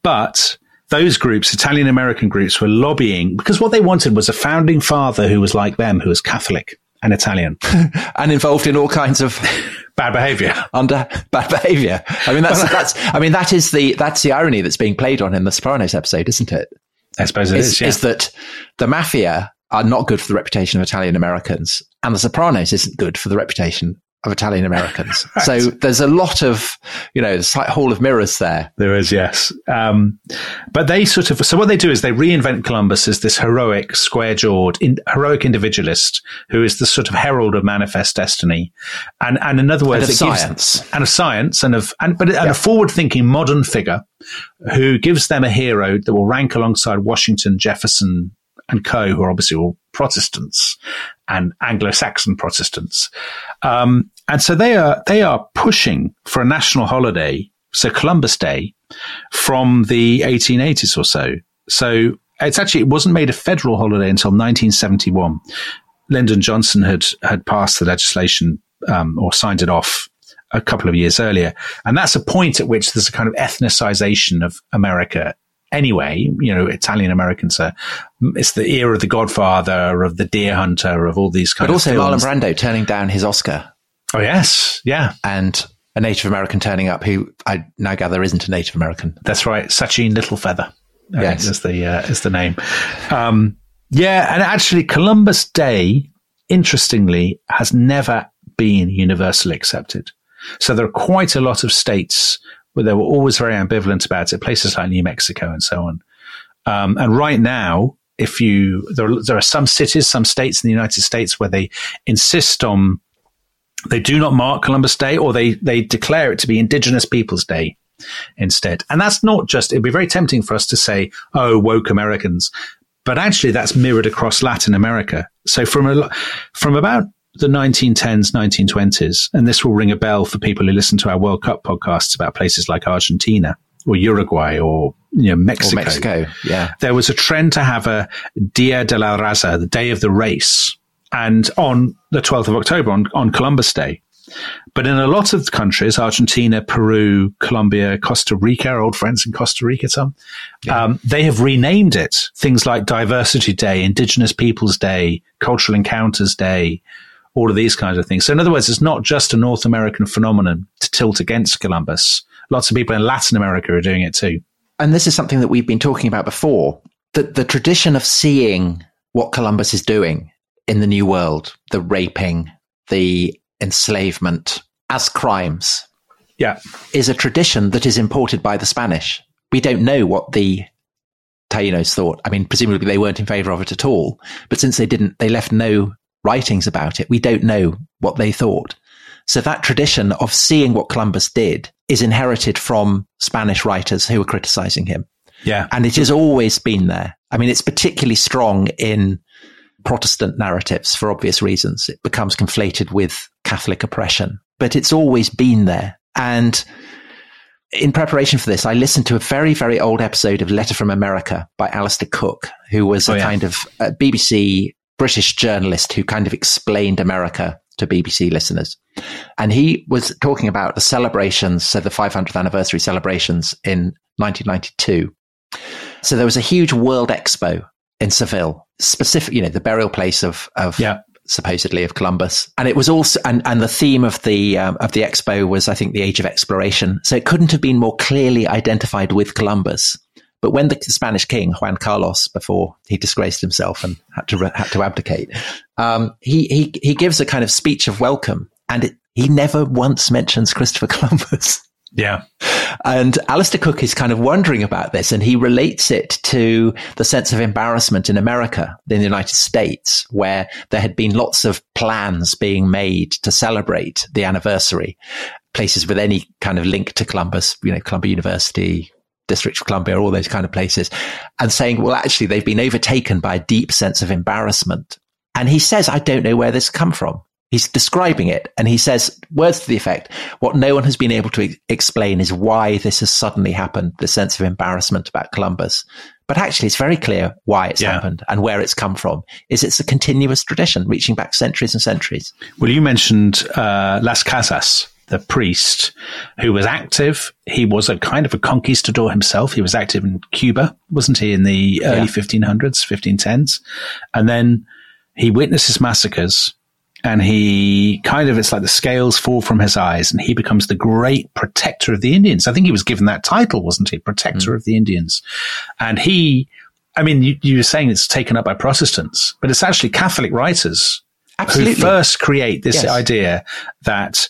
But those groups, Italian American groups, were lobbying because what they wanted was a founding father who was like them, who was Catholic and Italian. and involved in all kinds of Bad behavior. under bad behavior. I mean, that's that's. I mean, that is the that's the irony that's being played on in the Sopranos episode, isn't it? I suppose it Is, is. yeah. is that the mafia are not good for the reputation of Italian Americans, and the Sopranos isn't good for the reputation of Italian Americans. So there's a lot of, you know, like hall of mirrors there. There is, yes. Um, but they sort of, so what they do is they reinvent Columbus as this heroic, square jawed, in, heroic individualist who is the sort of herald of manifest destiny. And, and in other words, And of it gives- science. and of science and of, and, but and a forward thinking modern figure who gives them a hero that will rank alongside Washington, Jefferson, and co, who are obviously all Protestants and Anglo-Saxon Protestants. Um, and so they are, they are pushing for a national holiday. So Columbus Day from the 1880s or so. So it's actually, it wasn't made a federal holiday until 1971. Lyndon Johnson had, had passed the legislation, um, or signed it off a couple of years earlier. And that's a point at which there's a kind of ethnicization of America anyway. You know, Italian Americans are, it's the era of the Godfather, of the Deer Hunter, of all these kind But of also Marlon. Brando turning down his Oscar Oh, yes. Yeah. and a Native American turning up who I now gather isn't a Native American. That's right. Sacheen Littlefeather. I Yes. is the uh, is the name. Um, yeah, and actually, Columbus Day, interestingly, has never been universally accepted. So there are quite a lot of states where they were always very ambivalent about it. Places like New Mexico and so on. Um, and right now, if you there there are some cities, some states in the United States where they insist on they do not mark Columbus Day or they they declare it to be Indigenous Peoples Day instead. And that's not just, it'd be very tempting for us to say, oh, woke Americans. But actually, that's mirrored across Latin America. So from a, from about the 1910s, 1920s, and this will ring a bell for people who listen to our World Cup podcasts about places like Argentina or Uruguay or you know Or Mexico. Mexico, yeah. There was a trend to have a Dia de la Raza, the day of the race, and on the 12th of October, on, on Columbus Day, But in a lot of countries, Argentina, Peru, Colombia, Costa Rica, our old friends in Costa Rica, Tom, yeah. um, they have renamed it things like Diversity Day, Indigenous Peoples Day, Cultural Encounters Day, all of these kinds of things. So, in other words, it's not just a North American phenomenon to tilt against Columbus. Lots of people in Latin America are doing it too. And this is something that we've been talking about before. That the tradition of seeing what Columbus is doing in the New World, the raping, the enslavement as crimes, yeah, is a tradition that is imported by the Spanish. We don't know what the Taínos thought. I mean, presumably they weren't in favor of it at all. But since they didn't, they left no writings about it. We don't know what they thought. So that tradition of seeing what Columbus did is inherited from Spanish writers who were criticizing him. Yeah. And it has always been there. I mean, it's particularly strong in Protestant narratives for obvious reasons. It becomes conflated with Catholic oppression, but it's always been there. And in preparation for this, I listened to a very, very old episode of Letter from America by Alistair Cooke, who was oh, a yeah. kind of uh, a BBC British journalist who kind of explained America to BBC listeners. And he was talking about the celebrations, so the 500th anniversary celebrations in 1992. So there was a huge World Expo in Seville, specific, you know, the burial place of, of yeah. supposedly of Columbus. And it was also, and, and the theme of the, um, of the expo was, I think, the age of exploration. So it couldn't have been more clearly identified with Columbus. But when the Spanish king Juan Carlos, before he disgraced himself and had to had to abdicate, um, he he he gives a kind of speech of welcome, and it, he never once mentions Christopher Columbus. Yeah. And Alistair Cooke is kind of wondering about this and he relates it to the sense of embarrassment in America, in the United States, where there had been lots of plans being made to celebrate the anniversary. Places with any kind of link to Columbus, you know, Columbia University, District of Columbia, all those kind of places, and saying, well, actually, they've been overtaken by a deep sense of embarrassment. And he says, I don't know where this come from. He's describing it and he says words to the effect, what no one has been able to e- explain is why this has suddenly happened, the sense of embarrassment about Columbus. But actually, it's very clear why it's yeah. happened and where it's come from. Is it's a continuous tradition reaching back centuries and centuries. Well, you mentioned uh, Las Casas, the priest who was active. He was a kind of a conquistador himself. He was active in Cuba, wasn't he, in the early yeah. 1500s, 1510s? And then he witnesses massacres and he kind of, it's like the scales fall from his eyes and he becomes the great protector of the Indians. I think he was given that title, wasn't he? Protector mm. of the Indians. And he, I mean, you, you were saying it's taken up by Protestants, but it's actually Catholic writers Absolutely. who first create this yes. idea that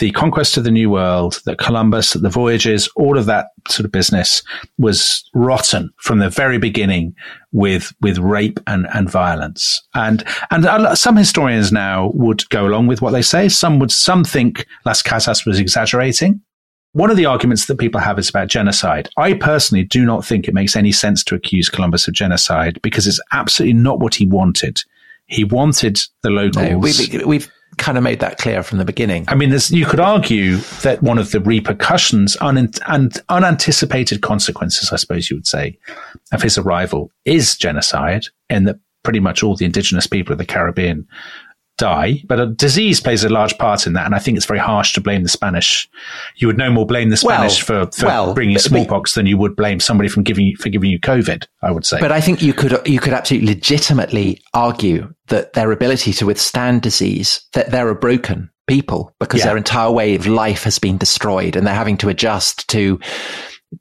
the conquest of the New World, that Columbus, that the voyages, all of that sort of business was rotten from the very beginning with with rape and, and violence. And and some historians now would go along with what they say. Some would some think Las Casas was exaggerating. One of the arguments that people have is about genocide. I personally do not think it makes any sense to accuse Columbus of genocide because it's absolutely not what he wanted. He wanted the locals. No, we've, we've kind of made that clear from the beginning. I mean, you could argue that one of the repercussions un- and unanticipated consequences, I suppose you would say, of his arrival is genocide, and that pretty much all the indigenous people of the Caribbean die, but a disease plays a large part in that. And I think it's very harsh to blame the Spanish. You would no more blame the Spanish well, for, for well, bringing smallpox but, than you would blame somebody from giving you, for giving you COVID. I would say. But I think you could you could absolutely legitimately argue that their ability to withstand disease that they're a broken people because yeah. their entire way of life has been destroyed and they're having to adjust to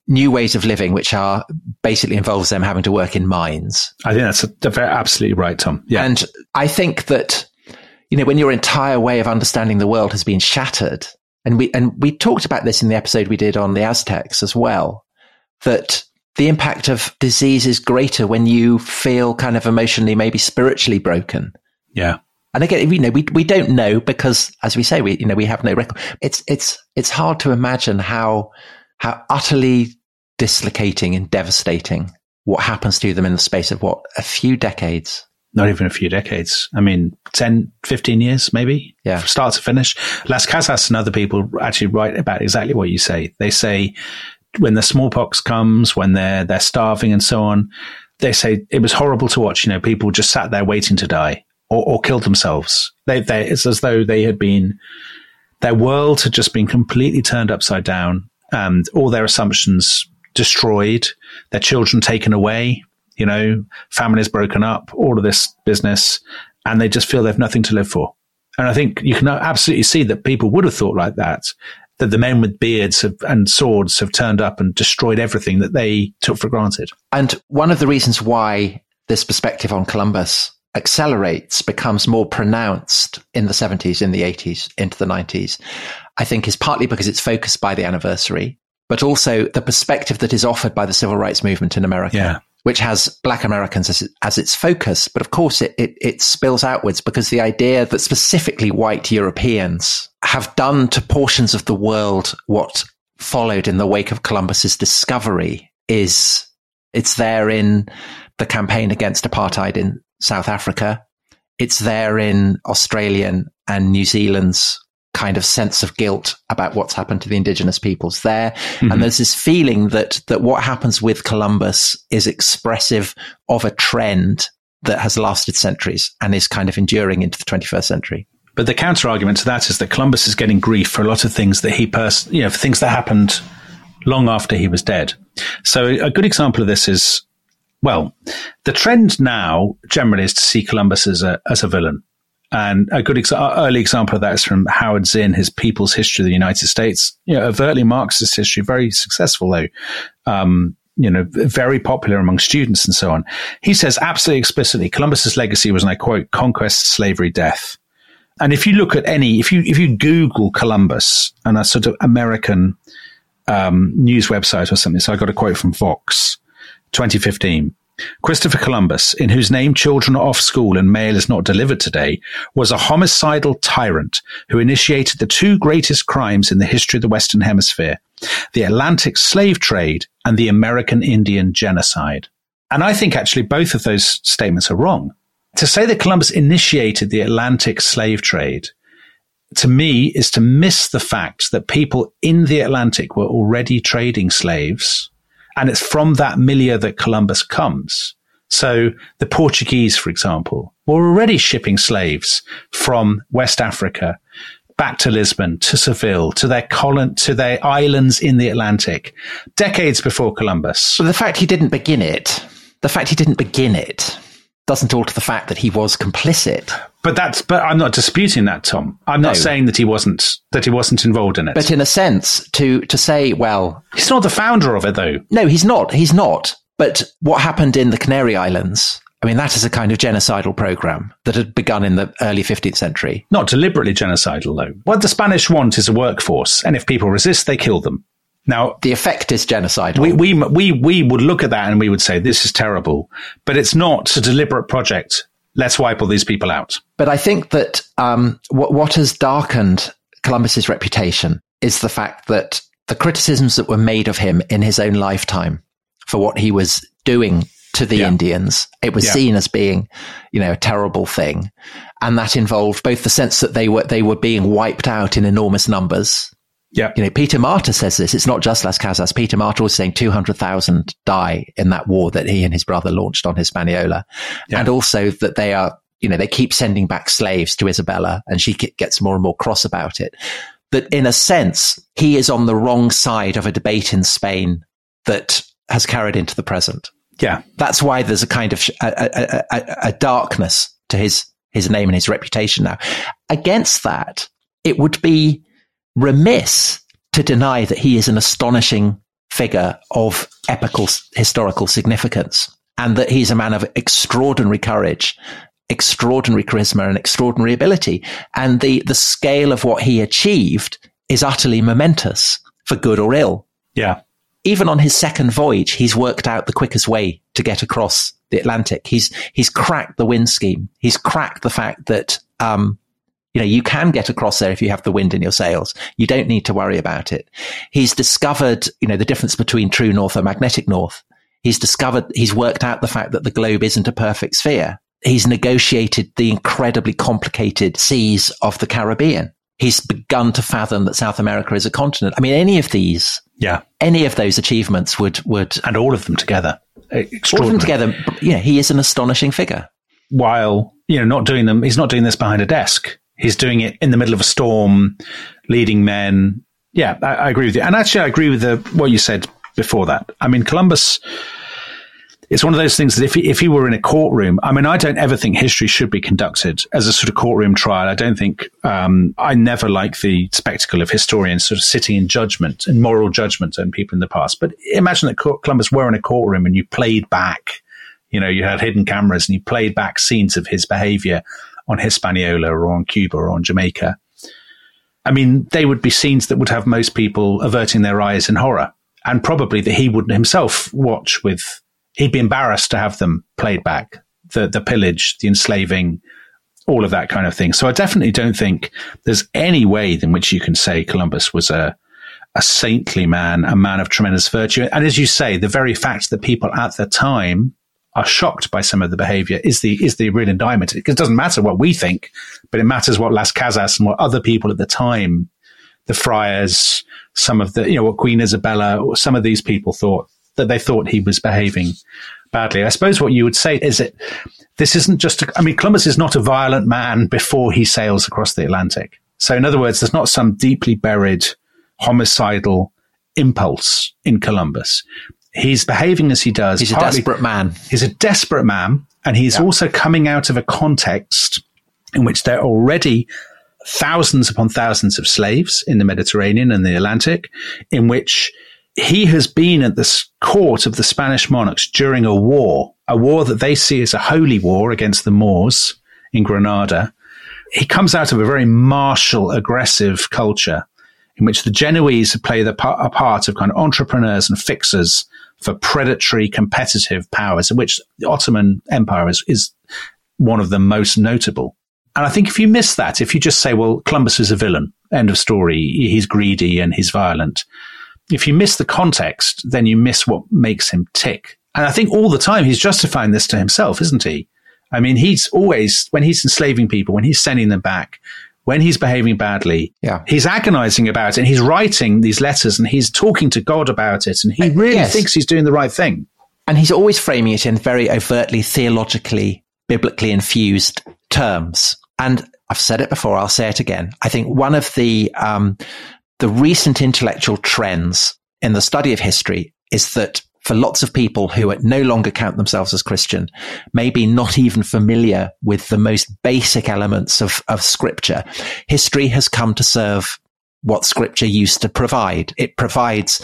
new ways of living, which are basically involves them having to work in mines. I think that's a, a, absolutely right, Tom. Yeah. And I think that you know, when your entire way of understanding the world has been shattered, and we and we talked about this in the episode we did on the Aztecs as well, that the impact of disease is greater when you feel kind of emotionally, maybe spiritually broken. Yeah. And again, you know, we we don't know because, as we say, we you know we have no record. It's it's it's hard to imagine how how utterly dislocating and devastating what happens to them in the space of what a few decades not even a few decades. I mean, 10, 15 years, maybe. Yeah. From start to finish. Las Casas and other people actually write about exactly what you say. They say when the smallpox comes, when they're, they're starving and so on, they say it was horrible to watch. You know, people just sat there waiting to die or, or killed themselves. They, they, it's as though they had been, Their world had just been completely turned upside down and all their assumptions destroyed, their children taken away, you know, families broken up, all of this business, and they just feel they've nothing to live for. And I think you can absolutely see that people would have thought like that, that the men with beards have, and swords have turned up and destroyed everything that they took for granted. And one of the reasons why this perspective on Columbus accelerates, becomes more pronounced in the 70s, in the 80s, into the 90s, I think is partly because it's focused by the anniversary, but also the perspective that is offered by the civil rights movement in America. Yeah which has black Americans as, as its focus. But of course, it, it, it, spills outwards because the idea that specifically white Europeans have done to portions of the world what followed in the wake of Columbus's discovery is it's there in the campaign against apartheid in South Africa. It's there in Australian and New Zealand's kind of sense of guilt about what's happened to the indigenous peoples there. Mm-hmm. And there's this feeling that, that what happens with Columbus is expressive of a trend that has lasted centuries and is kind of enduring into the 21st century. But the counter argument to that is that Columbus is getting grief for a lot of things that he pers- you know, for things that happened long after he was dead. So a good example of this is, well, the trend now generally is to see Columbus as a, as a villain. And a good ex- early example of that is from Howard Zinn, his People's History of the United States. You know, overtly Marxist history, very successful though. Um, you know, very popular among students and so on. He says absolutely explicitly, Columbus's legacy was, and I quote, conquest, slavery, death. And if you look at any, if you if you Google Columbus and a sort of American um, news website or something, so I got a quote from Vox, 2015. Christopher Columbus, in whose name children are off school and mail is not delivered today, was a homicidal tyrant who initiated the two greatest crimes in the history of the Western Hemisphere the Atlantic slave trade and the American Indian genocide. And I think actually both of those statements are wrong. To say that Columbus initiated the Atlantic slave trade to me is to miss the fact that people in the Atlantic were already trading slaves and it's from that milieu that Columbus comes. So the Portuguese, for example, were already shipping slaves from West Africa back to Lisbon, to Seville, to their colon, to their islands in the Atlantic, decades before Columbus. The fact he didn't begin it, the fact he didn't begin it, doesn't alter the fact that he was complicit. But that's but I'm not disputing that, Tom. I'm no. not saying that he wasn't that he wasn't involved in it. But in a sense, to to say, well, he's not the founder of it, though. No, he's not. He's not. But what happened in the Canary Islands? I mean, that is a kind of genocidal program that had begun in the early 15th century. Not deliberately genocidal, though. What the Spanish want is a workforce, and if people resist, they kill them. Now, the effect is genocide. We, we, we, we would look at that and we would say, this is terrible, but it's not a deliberate project. Let's wipe all these people out. But I think that um, what, what has darkened Columbus's reputation is the fact that the criticisms that were made of him in his own lifetime for what he was doing to the yeah. Indians, it was yeah. seen as being, you know, a terrible thing. And that involved both the sense that they were, they were being wiped out in enormous numbers yeah. You know, Peter Martyr says this. It's not just Las Casas. Peter Martyr was saying 200,000 die in that war that he and his brother launched on Hispaniola. Yeah. And also that they are, you know, they keep sending back slaves to Isabella and she gets more and more cross about it. That in a sense, he is on the wrong side of a debate in Spain that has carried into the present. Yeah. That's why there's a kind of a, a, a, a darkness to his, his name and his reputation now. Against that, it would be remiss to deny that he is an astonishing figure of epical historical significance and that he's a man of extraordinary courage, extraordinary charisma and extraordinary ability. And the, the scale of what he achieved is utterly momentous for good or ill. Yeah. Even on his second voyage, he's worked out the quickest way to get across the Atlantic. He's, he's cracked the wind scheme. He's cracked the fact that, um, you know, you can get across there if you have the wind in your sails. You don't need to worry about it. He's discovered, you know, the difference between true north and magnetic north. He's discovered, he's worked out the fact that the globe isn't a perfect sphere. He's negotiated the incredibly complicated seas of the Caribbean. He's begun to fathom that South America is a continent. I mean, any of these, yeah, any of those achievements would, would, and all of them together, all of them together. Yeah, he is an astonishing figure. While, you know, not doing them, he's not doing this behind a desk He's doing it in the middle of a storm, leading men. Yeah, I, I agree with you. And actually, I agree with the, what you said before that. I mean, Columbus it's one of those things that if he, if he were in a courtroom, I mean, I don't ever think history should be conducted as a sort of courtroom trial. I don't think, um, I never like the spectacle of historians sort of sitting in judgment and moral judgment on people in the past. But imagine that Columbus were in a courtroom and you played back, you know, you had hidden cameras and you played back scenes of his behavior on Hispaniola or on Cuba or on Jamaica. I mean, they would be scenes that would have most people averting their eyes in horror and probably that he would himself watch with he'd be embarrassed to have them played back. The the pillage, the enslaving, all of that kind of thing. So I definitely don't think there's any way in which you can say Columbus was a a saintly man, a man of tremendous virtue. And as you say, the very fact that people at the time are shocked by some of the behavior is the is the real indictment. Because it doesn't matter what we think, but it matters what Las Casas and what other people at the time, the friars, some of the you know what Queen Isabella, or some of these people thought that they thought he was behaving badly. I suppose what you would say is that this isn't just, a, I mean, Columbus is not a violent man before he sails across the Atlantic. So in other words, there's not some deeply buried homicidal impulse in Columbus. He's behaving as he does. He's partly, a desperate man. He's a desperate man. And he's yeah. also coming out of a context in which there are already thousands upon thousands of slaves in the Mediterranean and the Atlantic, in which he has been at the court of the Spanish monarchs during a war, a war that they see as a holy war against the Moors in Granada. He comes out of a very martial, aggressive culture in which the Genoese play the a part of kind of entrepreneurs and fixers for predatory, competitive powers, of which the Ottoman Empire is, is one of the most notable. And I think if you miss that, if you just say, well, Columbus is a villain, end of story, he's greedy and he's violent, if you miss the context, then you miss what makes him tick. And I think all the time he's justifying this to himself, isn't he? I mean, he's always, when he's enslaving people, when he's sending them back, when he's behaving badly, yeah. he's agonizing about it and he's writing these letters and he's talking to God about it and he uh, really yes. thinks he's doing the right thing. And he's always framing it in very overtly theologically, biblically infused terms. And I've said it before, I'll say it again. I think one of the um, the recent intellectual trends in the study of history is that for lots of people who no longer count themselves as Christian, maybe not even familiar with the most basic elements of, of scripture, history has come to serve what scripture used to provide. It provides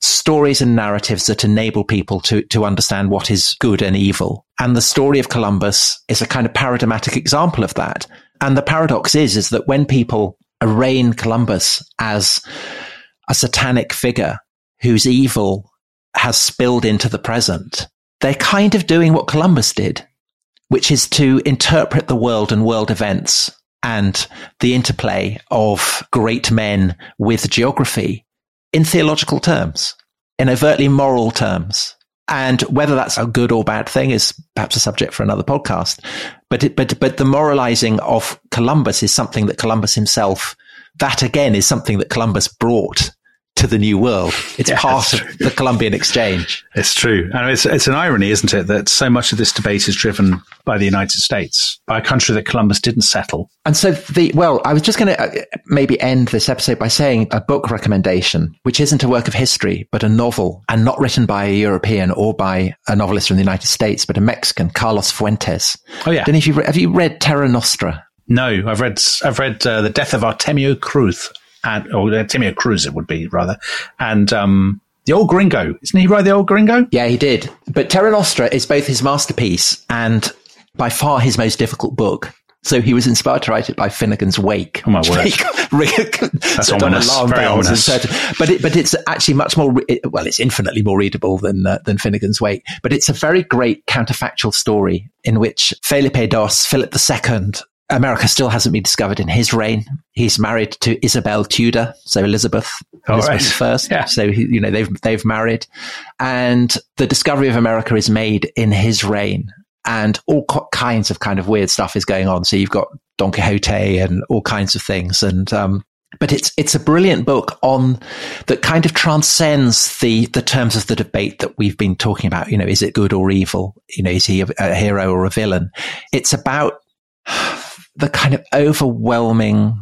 stories and narratives that enable people to, to understand what is good and evil. And the story of Columbus is a kind of paradigmatic example of that. And the paradox is, is that when people arraign Columbus as a satanic figure whose evil has spilled into the present, they're kind of doing what Columbus did, which is to interpret the world and world events and the interplay of great men with geography in theological terms, in overtly moral terms. And whether that's a good or bad thing is perhaps a subject for another podcast. But it, but but the moralizing of Columbus is something that Columbus himself. That again is something that Columbus brought to the new world. It's yeah, part of the Columbian exchange. It's true. And it's, it's an irony, isn't it, that so much of this debate is driven by the United States, by a country that Columbus didn't settle. And so the, well, I was just going to uh, maybe end this episode by saying a book recommendation, which isn't a work of history, but a novel and not written by a European or by a novelist from the United States, but a Mexican, Carlos Fuentes. Oh, yeah. Then if you, have you read Terra Nostra? No, I've read I've read uh, the Death of Artemio Cruz and or uh, Timmy Cruz it would be rather, and um, the old Gringo, isn't he? Right, the old Gringo. Yeah, he did. But Terra Nostra is both his masterpiece and by far his most difficult book. So he was inspired to write it by Finnegans Wake. Oh my word! That's ominous. Very ominous. But it, but it's actually much more. Well, it's infinitely more readable than uh, than Finnegans Wake. But it's a very great counterfactual story in which Felipe Dos, Philip II, America still hasn't been discovered in his reign. He's married to Isabel Tudor, so Elizabeth, Elizabeth right. first. Yeah. So he, you know they've they've married, and the discovery of America is made in his reign, and all kinds of kind of weird stuff is going on. So you've got Don Quixote and all kinds of things, and um, but it's it's a brilliant book on that kind of transcends the the terms of the debate that we've been talking about. You know, is it good or evil? You know, is he a, a hero or a villain? It's about the kind of overwhelming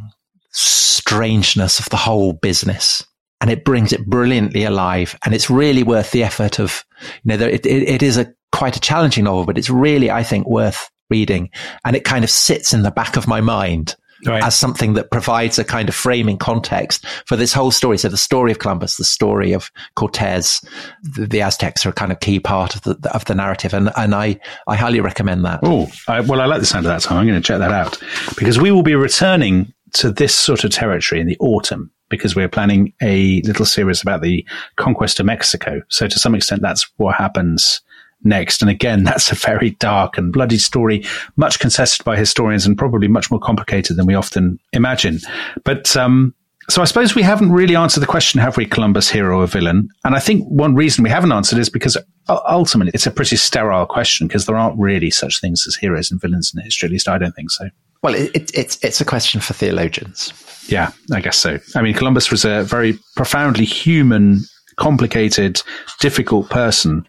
strangeness of the whole business. And it brings it brilliantly alive. And it's really worth the effort of, you know, it, it, it is a quite a challenging novel, but it's really, I think, worth reading. And it kind of sits in the back of my mind right. as something that provides a kind of framing context for this whole story. So the story of Columbus, the story of Cortez, the, the Aztecs are a kind of key part of the of the narrative, and and I I highly recommend that. Oh, well, I like the sound of that, so I'm going to check that out because we will be returning to this sort of territory in the autumn because we're planning a little series about the conquest of Mexico. So to some extent, that's what happens next. And again, that's a very dark and bloody story, much contested by historians and probably much more complicated than we often imagine. But, um, so I suppose we haven't really answered the question, have we, Columbus, hero or villain? And I think one reason we haven't answered is because ultimately it's a pretty sterile question because there aren't really such things as heroes and villains in history. At least I don't think so. Well, it, it's it's a question for theologians. Yeah, I guess so. I mean, Columbus was a very profoundly human, complicated, difficult person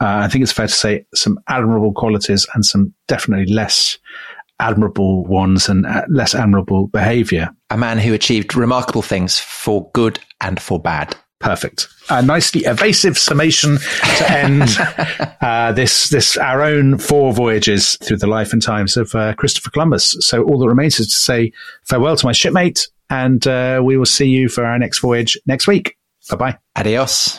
uh, I think it's fair to say some admirable qualities and some definitely less admirable ones and uh, less admirable behavior. A man who achieved remarkable things for good and for bad. Perfect. A nicely evasive summation to end uh, this this our own four voyages through the life and times of uh, Christopher Columbus. So all that remains is to say farewell to my shipmate, and uh, we will see you for our next voyage next week. Bye bye. Adios.